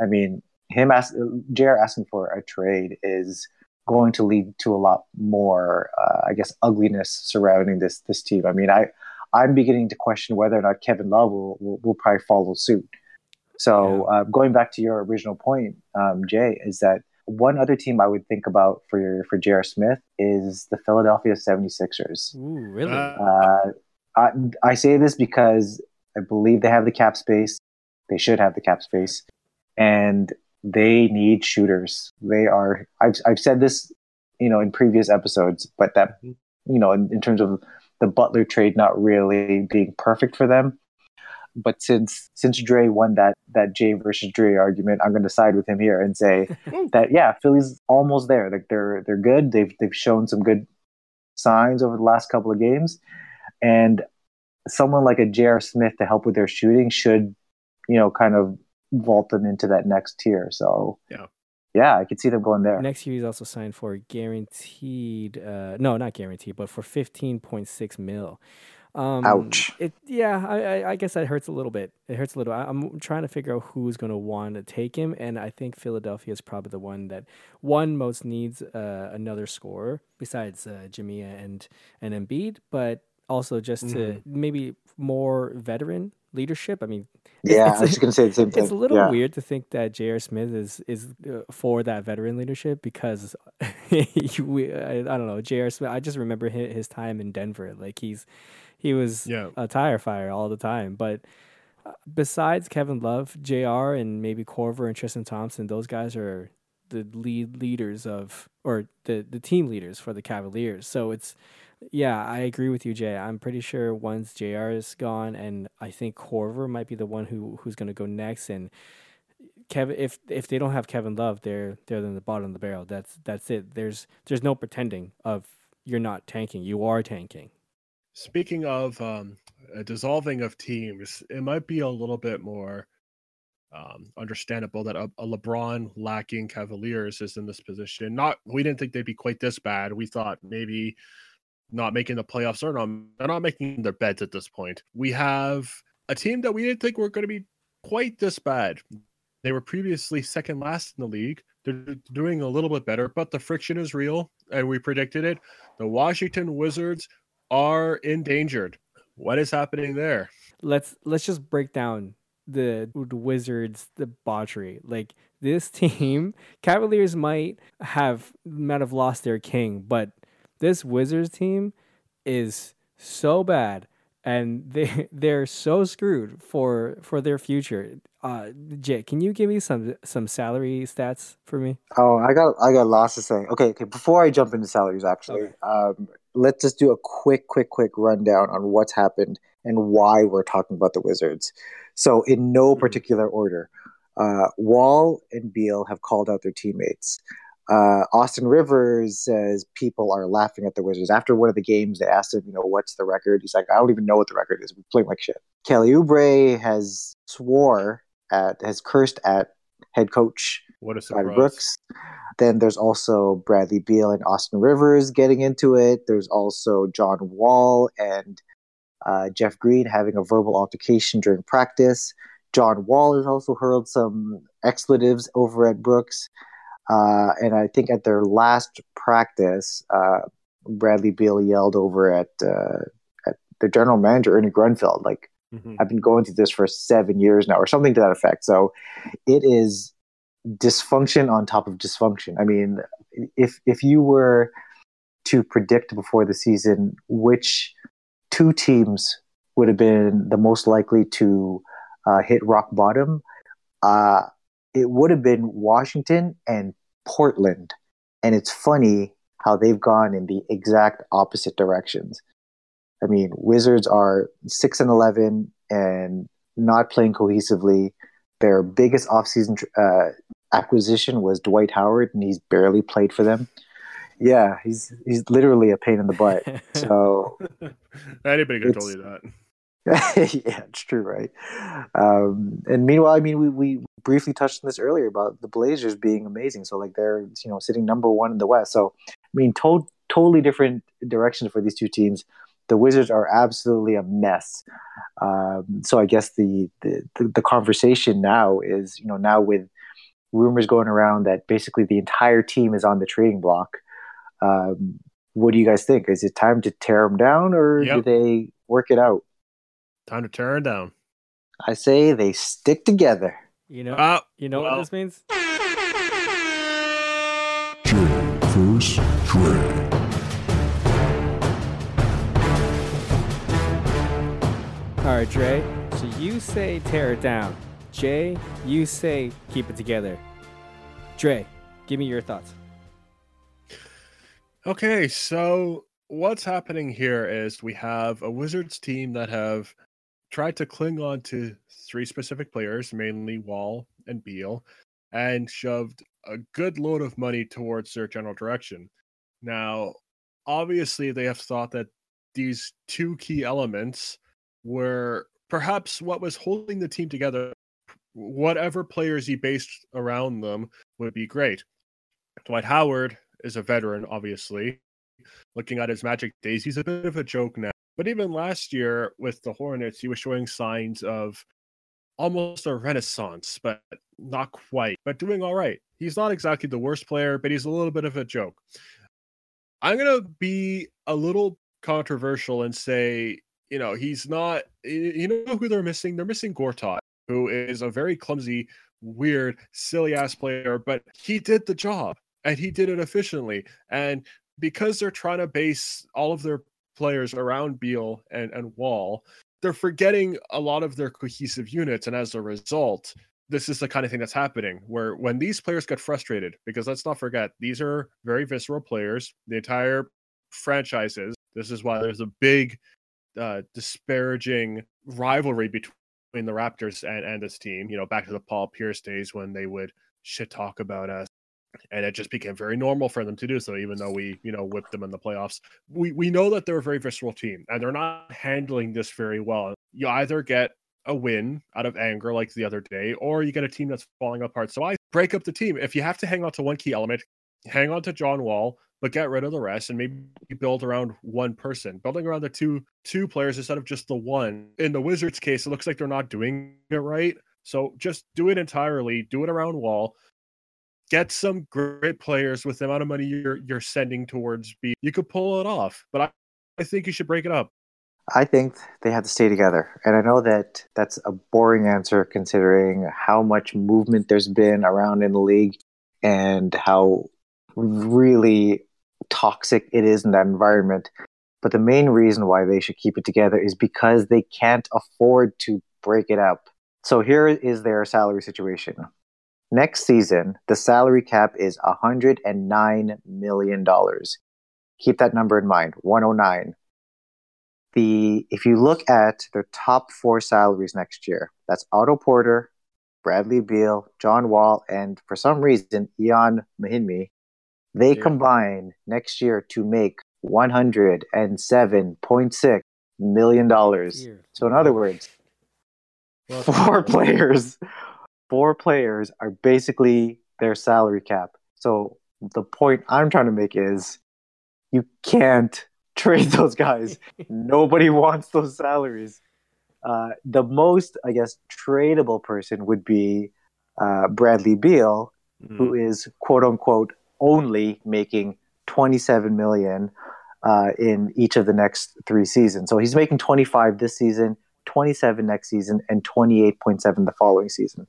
B: I mean, him ask J.R. asking for a trade is going to lead to a lot more, uh, I guess, ugliness surrounding this this team. I mean, I I'm beginning to question whether or not Kevin Love will will, will probably follow suit. So uh, going back to your original point, um, Jay, is that one other team I would think about for for J.R. Smith is the Philadelphia 76ers.
D: Ooh, really?
B: Uh, I, I say this because I believe they have the cap space. They should have the cap space, and they need shooters. They are. I've I've said this, you know, in previous episodes, but that you know, in, in terms of the Butler trade not really being perfect for them. But since since Dre won that that Jay versus Dre argument, I'm going to side with him here and say *laughs* that yeah, Philly's almost there. Like they're they're good. They've they've shown some good signs over the last couple of games, and someone like a J.R. Smith to help with their shooting should, you know, kind of vault them into that next tier. So
C: Yeah.
B: yeah, I could see them going there.
D: Next year, he's also signed for guaranteed. Uh, no, not guaranteed, but for fifteen point six mil. Um,
B: Ouch.
D: It yeah, I, I guess that hurts a little bit. It hurts a little. I, I'm trying to figure out who's going to want to take him, and I think Philadelphia is probably the one that one most needs uh, another scorer besides uh, Jimmy and and Embiid, but also just to maybe more veteran leadership. I mean,
B: Yeah,
D: it's-
B: I was just gonna say the same *laughs* thing.
D: it's a little
B: yeah.
D: weird to think that J.R. Smith is is uh, for that veteran leadership because *laughs* we, I, I don't know J.R. Smith. I just remember his, his time in Denver. Like he's he was
C: Yeah.
D: a tire fire all the time. But uh, besides Kevin Love, Jr. and maybe Korver and Tristan Thompson, those guys are the lead leaders of or the the team leaders for the Cavaliers. So it's yeah, I agree with you, Jay. I'm pretty sure once JR is gone, and I think Korver might be the one who who's going to go next. And Kevin, if if they don't have Kevin Love, they're they're in the bottom of the barrel. That's that's it. There's there's no pretending of you're not tanking. You are tanking.
C: Speaking of um, a dissolving of teams, it might be a little bit more um, understandable that a, a LeBron lacking Cavaliers is in this position. Not we didn't think they'd be quite this bad. We thought maybe not making the playoffs or not. They're not making their beds at this point. We have a team that we didn't think were going to be quite this bad. They were previously second last in the league. They're doing a little bit better, but the friction is real, and we predicted it. The Washington Wizards are endangered. What is happening there?
D: Let's let's just break down the, the Wizards debauchery. Like this *laughs* team, Cavaliers might have might have lost their king, but this Wizards team is so bad and *laughs* they they're so screwed for for their future. Uh Jay, can you give me some some salary stats for me?
B: Oh, I got I got lots to say. Okay, okay. Before I jump into salaries, actually,
D: Okay.
B: um, let's just do a quick, quick, quick rundown on what's happened and why we're talking about the Wizards. So, in no
C: Mhm.
B: particular order, uh, Wall and Beal have called out their teammates. Uh, Austin Rivers says people are laughing at the Wizards. After one of the games, they asked him, you know, what's the record? He's like, I don't even know what the record is. We're playing like shit. Kelly Oubre has swore at, has cursed at head coach
C: What a surprise!
B: Brooks. Then there's also Bradley Beal and Austin Rivers getting into it. There's also John Wall and uh, Jeff Green having a verbal altercation during practice. John Wall has also hurled some expletives over at Brooks. Uh, and I think at their last practice, uh, Bradley Beal yelled over at, uh, at the general manager, Ernie Grunfeld, like,
C: Mhm.
B: I've been going through this for seven years now, or something to that effect. So it is dysfunction on top of dysfunction. I mean, if if you were to predict before the season which two teams would have been the most likely to uh, hit rock bottom, uh, it would have been Washington and Portland. And it's funny how they've gone in the exact opposite directions. I mean, Wizards are six and eleven and not playing cohesively. Their biggest offseason uh, acquisition was Dwight Howard, and he's barely played for them. Yeah, he's he's literally a pain in the butt. *laughs* So
C: Anybody could have told
B: It's-
C: you that. *laughs*
B: yeah, it's true, right? Um, and meanwhile, I mean, we, we briefly touched on this earlier about the Blazers being amazing. So like they're you know sitting number one in the West. So I mean, to- totally different directions for these two teams. The Wizards are absolutely a mess. Um, so I guess the, the the the conversation now is you know now with rumors going around that basically the entire team is on the trading block. Um, what do you guys think? Is it time to tear them down, or
C: Yep.
B: do they work it out?
C: Time to tear it down.
B: I say they stick together.
D: You know,
C: Uh,
D: you know
C: well.
D: what this means?
E: J versus Dre.
D: All right, Dre. So you say tear it down. Jay, you say keep it together. Dre, give me your thoughts.
C: Okay, so what's happening here is we have a Wizards team that have tried to cling on to three specific players, mainly Wall and Beal, and shoved a good load of money towards their general direction. Now, obviously, they have thought that these two key elements were perhaps what was holding the team together. Whatever players he based around them would be great. Dwight Howard is a veteran, obviously. Looking at his Magic days, he's a bit of a joke now. But even last year with the Hornets, he was showing signs of almost a renaissance, but not quite, but doing all right. He's not exactly the worst player, but he's a little bit of a joke. I'm going to be a little controversial and say, you know, he's not, you know who they're missing? They're missing Gortat, who is a very clumsy, weird, silly ass player, but he did the job and he did it efficiently. And because they're trying to base all of their players around Beal and, and Wall, they're forgetting a lot of their cohesive units. And as a result, this is the kind of thing that's happening where when these players get frustrated, because let's not forget, these are very visceral players, the entire franchises. This is why there's a big uh, disparaging rivalry between the Raptors and, and this team. You know, back to the Paul Pierce days when they would shit talk about us and it just became very normal for them to do so even though we you know whipped them in the playoffs. We we know that they're a very visceral team and they're not handling this very well. You either get a win out of anger like the other day or you get a team that's falling apart. So i break up the team. If you have to hang on to one key element hang on to john wall but get rid of the rest and maybe build around one person building around the two two players instead of just the one in the wizards case it looks like they're not doing it right so just do it entirely do it around wall get some great players with the amount of money you're you're sending towards B. You could pull it off, but I, I think you should break it up.
B: I think they have to stay together. And I know that that's a boring answer considering how much movement there's been around in the league and how really toxic it is in that environment. But the main reason why they should keep it together is because they can't afford to break it up. So here is their salary situation. Next season, the salary cap is $109 million. Keep that number in mind 109. The if you look at their top four salaries next year, that's Otto Porter, Bradley Beal, John Wall, and for some reason, Ian Mahinmi. They
C: Yeah.
B: combine next year to make $107.6 million. So, in other words,
C: Well, *laughs*
B: four players four players are basically their salary cap so the point i'm trying to make is you can't *laughs* trade those guys *laughs* nobody wants those salaries uh, the most i guess tradable person would be uh, bradley beal
C: Mhm.
B: who is quote unquote only making 27 million uh, in each of the next three seasons so he's making 25 this season 27 next season and 28.7 the following season.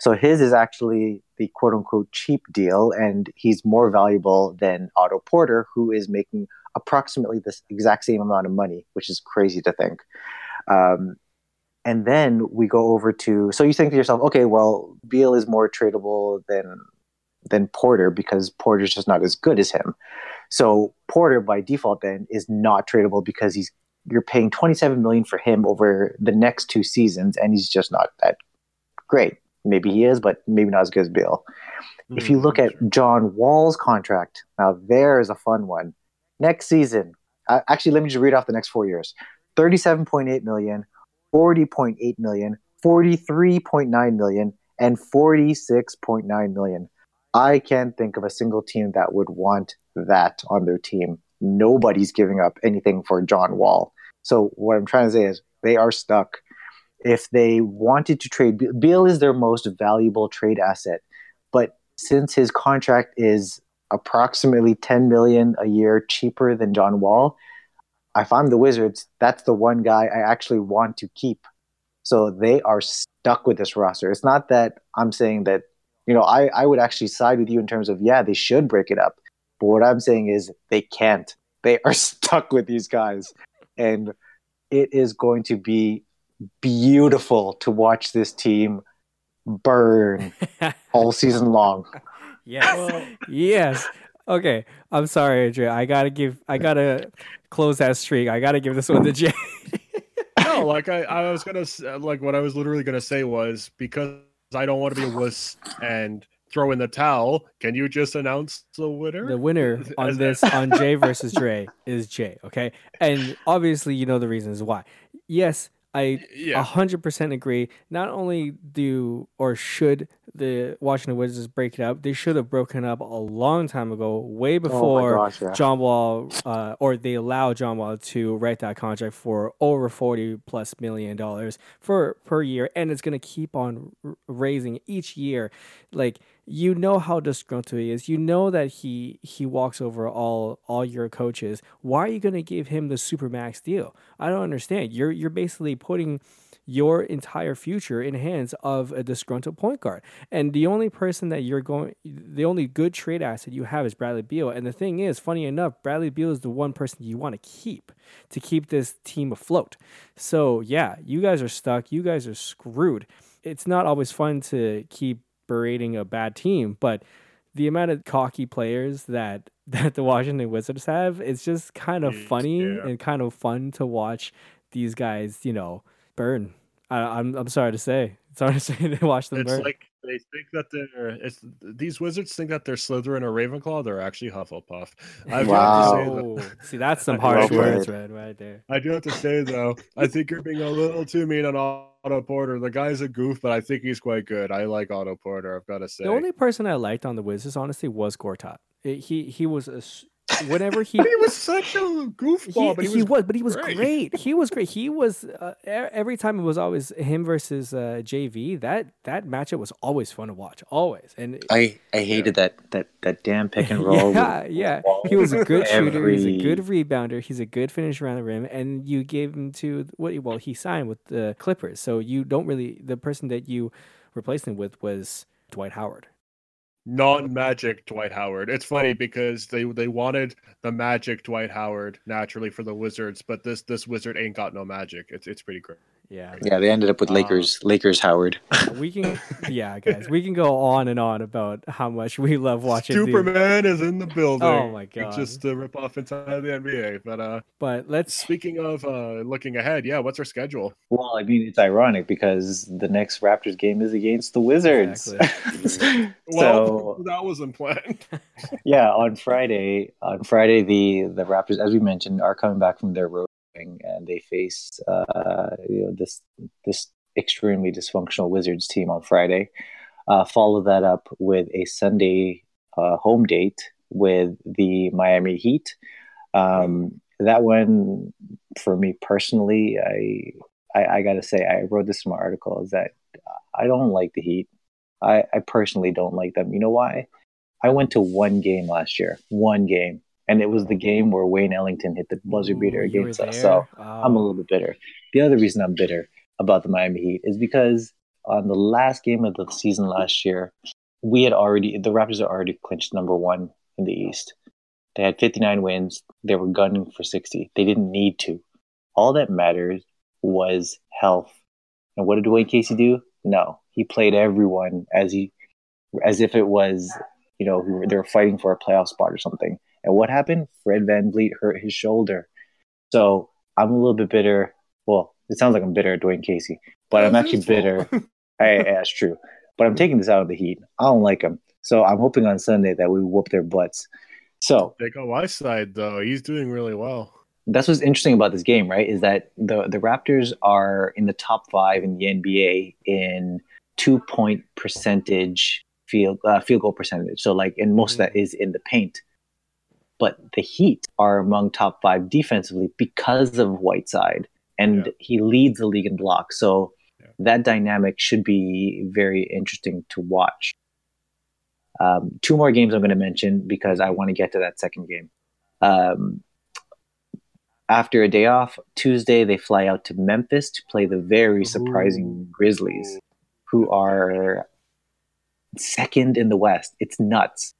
B: So his is actually the quote unquote cheap deal, and he's more valuable than Otto Porter, who is making approximately the exact same amount of money, which is crazy to think. Um, and then we go over to so you think to yourself, okay, well, Beal is more tradable than than Porter because Porter's just not as good as him. So Porter by default then is not tradable because he's you're paying 27 million for him over the next two seasons and he's just not that great. Maybe he is, but maybe not as good as Bill. If you
C: Mhm,
B: look at. John Wall's contract, now there's a fun one. Next season, uh, actually, let me just read off the next four years 37.8 million, 40.8 million, 43.9 million, and 46.9 million. I can't think of a single team that would want that on their team. Nobody's giving up anything for John Wall. So, what I'm trying to say is they are stuck. If they wanted to trade, Beal is their most valuable trade asset. But since his contract is approximately 10 million a year cheaper than John Wall, if I'm the Wizards, that's the one guy I actually want to keep. So they are stuck stuck with this roster. It's not that I'm saying that, you know, I, I would actually side with you in terms of, yeah, they should break it up. But what I'm saying is they can't. They *laughs* are stuck with these guys. And it is going to be beautiful to watch this team burn *laughs* all season long.
D: Yes. yes. Okay. I'm sorry, Adrian. I gotta give. I gotta close that streak. I gotta give this one to Jay.
C: no, like I, I was gonna s- like what I was literally gonna say was because I don't want to be a wuss and throw in the towel. Can you just announce the winner?
D: the winner on this on Jay *laughs* versus Dre is Jay. Okay, and obviously you know the reasons why. Yes, I
C: yeah.
D: hundred percent agree. Not only do or should the Washington Wizards break it up, they should have broken up a long time ago, way
B: Oh
D: before
B: gosh, yeah.
D: John Wall, uh, or they allow John Wall to write that contract for over forty plus million dollars for per year, and it's gonna keep on r- raising each year. Like you know how disgruntled he is. You know that he he walks over all all your coaches. Why are you gonna give him the super max deal? I don't understand. You're you're basically putting your entire future in hands of a disgruntled point guard. And the only person that you're going, the only good trade asset you have is Bradley Beal. And the thing is, funny enough, Bradley Beal is the one person you want to keep to keep this team afloat. So yeah, you guys are stuck. You guys are screwed. It's not always fun to keep berating a bad team, but the amount of cocky players that *laughs* that the Washington Wizards have, it's just kind of funny
C: yeah.
D: and kind of fun to watch these guys, you know, burn. I, I'm I'm sorry to say, sorry to say *laughs* to watch them burn.
C: It's
D: burn.
C: like they think that they're it's these wizards think that they're Slytherin or Ravenclaw. They're actually Hufflepuff. I do have to say though,
D: Wow. *laughs* See, that's some harsh
B: played.
D: words, man, right there.
C: I do have to say though, I think you're being a little too mean on Otto Porter. The guy's a goof, but I think he's quite good. I like Otto Porter. I've got to say.
D: The only person I liked on the Wizards, honestly, was Gortat. It- he he was a s whenever *laughs* he
C: But he was such a goofball.
D: he,
C: but he,
D: he
C: was,
D: was, but he was
C: great.
D: great. He was great. He was uh, e- every time it was always him versus uh, JV. That that matchup was always fun to watch, always. And
B: I, I hated that, that, that damn pick and *laughs* roll.
D: yeah,
B: with-
D: yeah, he was a good shooter. He's a good rebounder. He's a good finisher around the rim. And you gave him to what? Well, he signed with the Clippers, so you don't really. The person that you replaced him with was Dwight Howard.
C: Non-magic Dwight Howard. It's funny because they they wanted the magic Dwight Howard naturally for the Wizards, but this this wizard ain't got no magic. It's it's pretty great.
D: Yeah,
B: Yeah, they ended up with Lakers. Lakers Howard. *laughs*
D: we can. *laughs* Yeah, guys, we can go on and on about how much we love watching. these-
C: Superman is in the building.
D: Oh my God.
C: Just to rip off inside the NBA. But uh
D: But let's
C: speaking of uh looking ahead, yeah, what's our schedule?
B: Well, I mean, it's ironic because the next Raptors game is against the Wizards. *laughs*
C: Well,
B: so
C: that wasn't planned.
B: yeah, on Friday, on Friday, the the Raptors, as we mentioned, are coming back from their road trip, and they face uh, you know this this extremely dysfunctional Wizards team on Friday. Uh, follow that up with a Sunday uh, home date with the Miami Heat. Um, that one, for me personally, I, I I gotta say, I wrote this in my article is that I don't like the Heat. I, I personally don't like them. You know why? I went to one game last year, one game, and it was the game where Wayne Ellington hit the buzzer beater
D: Ooh,
B: against us. So
D: Oh.
B: I'm a little bit bitter. The other reason I'm bitter about the Miami Heat is because on the last game of the season last year, we had already the Raptors had already clinched number one in the East. They had 59 wins. They were gunning for 60. They didn't need to. All that mattered was health. And what did Dwane Casey do? No, he played everyone as he as if it was you know we were, they were fighting for a playoff spot or something. And what happened? Fred VanVleet hurt his shoulder. So I'm a little bit bitter. Well, it sounds like I'm bitter at Dwane Casey, but I'm actually bitter. *laughs* I, that's true. But I'm taking this out of the Heat. I don't like them. So I'm hoping on Sunday that we whoop their butts. So
C: Take on my side though. He's doing really well.
B: that's what's interesting about this game, right? Is that the the Raptors are in the top five in the NBA in two point percentage field uh, field goal percentage. So like, and most of that is in the paint. But the Heat are among top five defensively because of Whiteside, and
C: Yeah.
B: he leads the league in blocks. So
C: Yeah.
B: that dynamic should be very interesting to watch. Um, two more games I'm going to mention because I want to get to that second game. Um, after a day off, Tuesday they fly out to Memphis to play the very surprising
C: Ooh.
B: Grizzlies. who are second in the West. It's nuts.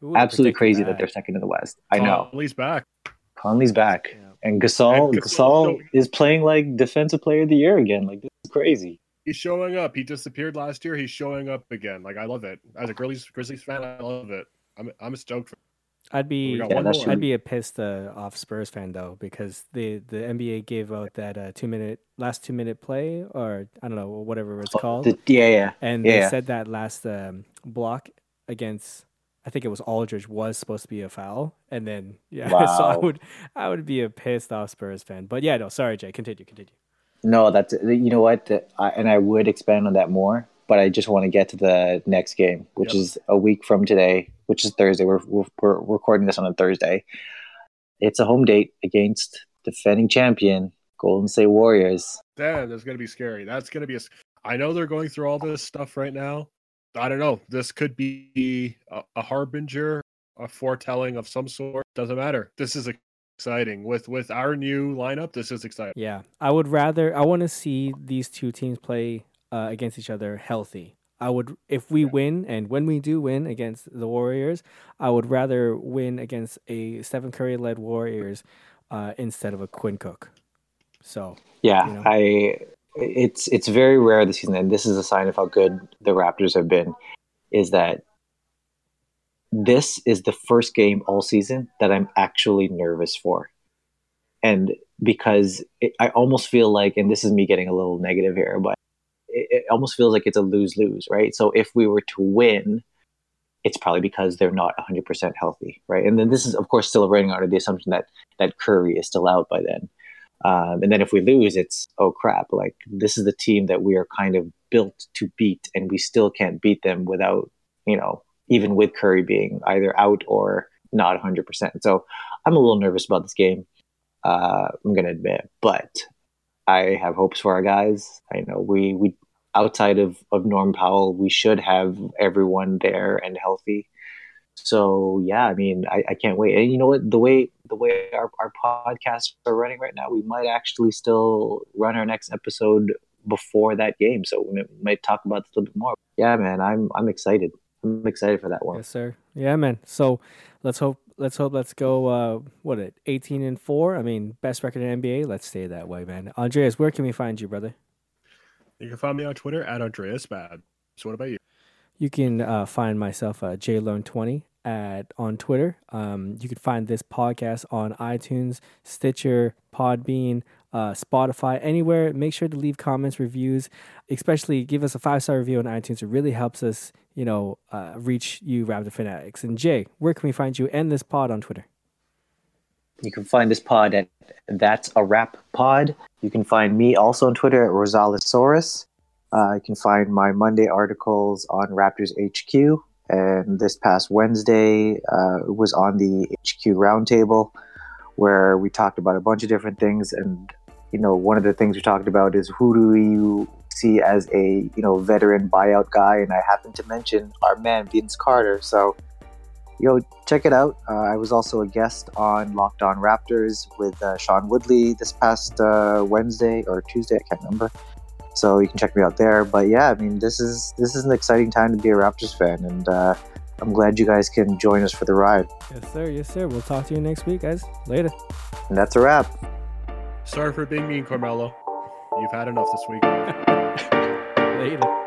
D: Who would've
B: Absolutely crazy that. they're second in the West. I know.
C: Conley's back.
B: Conley's back.
D: Yeah.
B: And Gasol,
C: And Gasol's
B: Gasol is playing like defensive player of the year again. Like this is crazy.
C: He's showing up. He disappeared last year. He's showing up again. Like I love it. As a Grizzlies Grizzlies fan, I love it. I'm I'm stoked. For
D: I'd be
B: Yeah,
C: one
B: that's true.
D: I'd be a pissed uh, off Spurs fan though because the the NBA gave out that uh, two minute last two minute play or I don't know whatever it's called,
B: The- yeah, yeah.
D: and
B: yeah,
D: they
B: yeah.
D: said that last um, block against I think it was Aldridge was supposed to be a foul, and then *laughs* yeah, so I would I would be a pissed off Spurs fan. But yeah, no, sorry, Jay, continue, continue.
B: No, that's you know what, I, and I would expand on that more, but I just want to get to the next game, which
C: Yep.
B: is a week from today, which is Thursday. We're, we're we're recording this on a Thursday. It's a home date against defending champion Golden State Warriors.
C: Damn, that's gonna be scary. That's gonna be a. s- I know they're going through all this stuff right now. I don't know. This could be a, a harbinger, a foretelling of some sort. Doesn't matter. This is exciting. With with our new lineup, this is exciting.
D: Yeah, I would rather I want to see these two teams play uh, against each other healthy. I would if we win and when we do win against the Warriors, I would rather win against a Stephen Curry led Warriors uh, instead of a Quinn Cook. So
B: Yeah,
D: You know?
B: I it's it's very rare this season, and this is a sign of how good the Raptors have been. Is that this is the first game all season that I'm actually nervous for, and because it, I almost feel like, and this is me getting a little negative here, but it, almost feels like it's a lose lose, right? So if we were to win. It's probably because they're not 100% healthy, right? And then this is, of course, still running under the assumption that that Curry is still out by then. Um, and then if we lose, it's oh crap! Like this is the team that we are kind of built to beat, and we still can't beat them without you know even with Curry being either out or not 100. percent So I'm a little nervous about this game. Uh, I'm gonna admit, but I have hopes for our guys. I know we we outside of of Norm Powell, we should have everyone there and healthy. So yeah, I mean, I, I can't wait. And you know what? The way the way our, our podcasts are running right now, we might actually still run our next episode before that game. So we might talk about this a little bit more. Yeah, man, I'm I'm excited. I'm excited for that one.
D: yes, sir. Yeah, man. So let's hope let's hope let's go. Uh, what it eighteen and four? I mean, best record in NBA. Let's stay that way, man. Andreas, where can we find you, brother?
C: You can find me on Twitter at Andreas Bad. So what about you?
D: You can uh, find myself uh, jlearn20 at on Twitter. Um, you can find this podcast on iTunes, Stitcher, Podbean, uh, Spotify, anywhere. Make sure to leave comments, reviews, especially give us a five star review on iTunes. It really helps us, you know, uh, reach you Raptor fanatics. And Jay, where can we find you and this pod on Twitter?
B: You can find this pod at That's a Rap Pod. You can find me also on Twitter at Rosalosaurus. Uh, you can find my Monday articles on Raptors HQ. And this past Wednesday uh, was on the HQ Roundtable, where we talked about a bunch of different things. And you know, one of the things we talked about is who do you see as a you know veteran buyout guy? And I happened to mention our man Vince Carter. So yo, check it out. Uh, I was also a guest on Locked On Raptors with uh, Sean Woodley this past uh, Wednesday or Tuesday, I can't remember. So you can check me out there. But yeah, I mean, this is this is an exciting time to be a Raptors fan, and uh, I'm glad you guys can join us for the ride.
D: Yes, sir. Yes, sir. We'll talk to you next week, guys. Later.
B: And that's a wrap.
C: Sorry for being mean, Carmelo. You've had enough this week. *laughs*
D: Later.